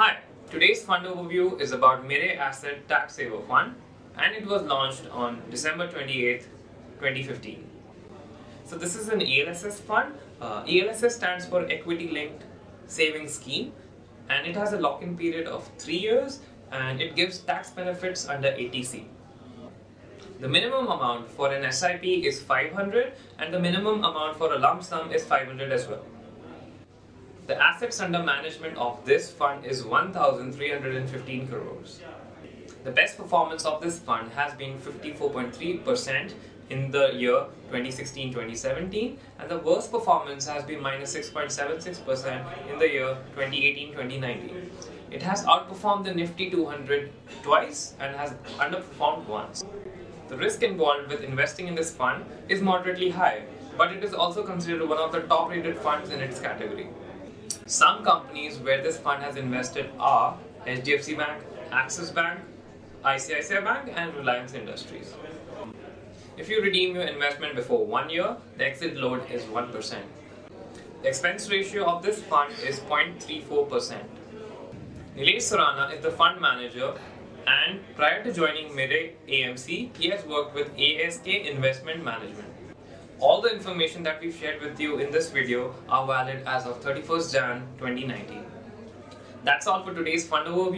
Hi, today's fund overview is about Mirae Asset Tax Saver Fund and it was launched on December 28, 2015. So this is an ELSS fund. Uh, ELSS stands for Equity Linked Savings Scheme and it has a lock-in period of 3 years and it gives tax benefits under 80C. The minimum amount for an SIP is 500 and the minimum amount for a lump sum is 500 as well. Assets under management of this fund is 1315 crores. The best performance of this fund has been 54.3% in the year 2016-2017 and the worst performance has been minus 6.76% in the year 2018-2019. It has outperformed the Nifty 200 twice and has underperformed once. The risk involved with investing in this fund is moderately high, but it is also considered one of the top rated funds in its category. Some companies where this fund has invested are HDFC Bank, Axis Bank, ICICI Bank and Reliance Industries. If you redeem your investment before one year, the exit load is 1%. The expense ratio of this fund is 0.34%. Nilesh Surana is the fund manager and prior to joining Mirae AMC, he has worked with ASK Investment Management. All the information that we've shared with you in this video are valid as of 31st Jan 2019. That's all for today's fund overview.